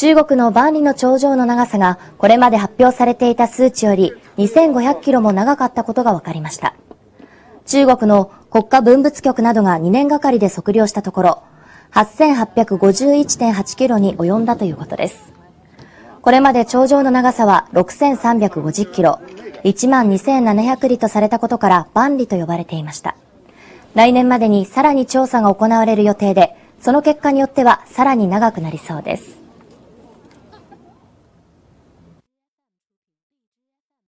中国の万里の長城の長さがこれまで発表されていた数値より2500キロも長かったことが分かりました。中国の国家文物局などが2年がかりで測量したところ、8851.8キロに及んだということです。これまで頂上の長さは6350キロ、12700里とされたことから万里と呼ばれていました。来年までにさらに調査が行われる予定で、その結果によってはさらに長くなりそうです。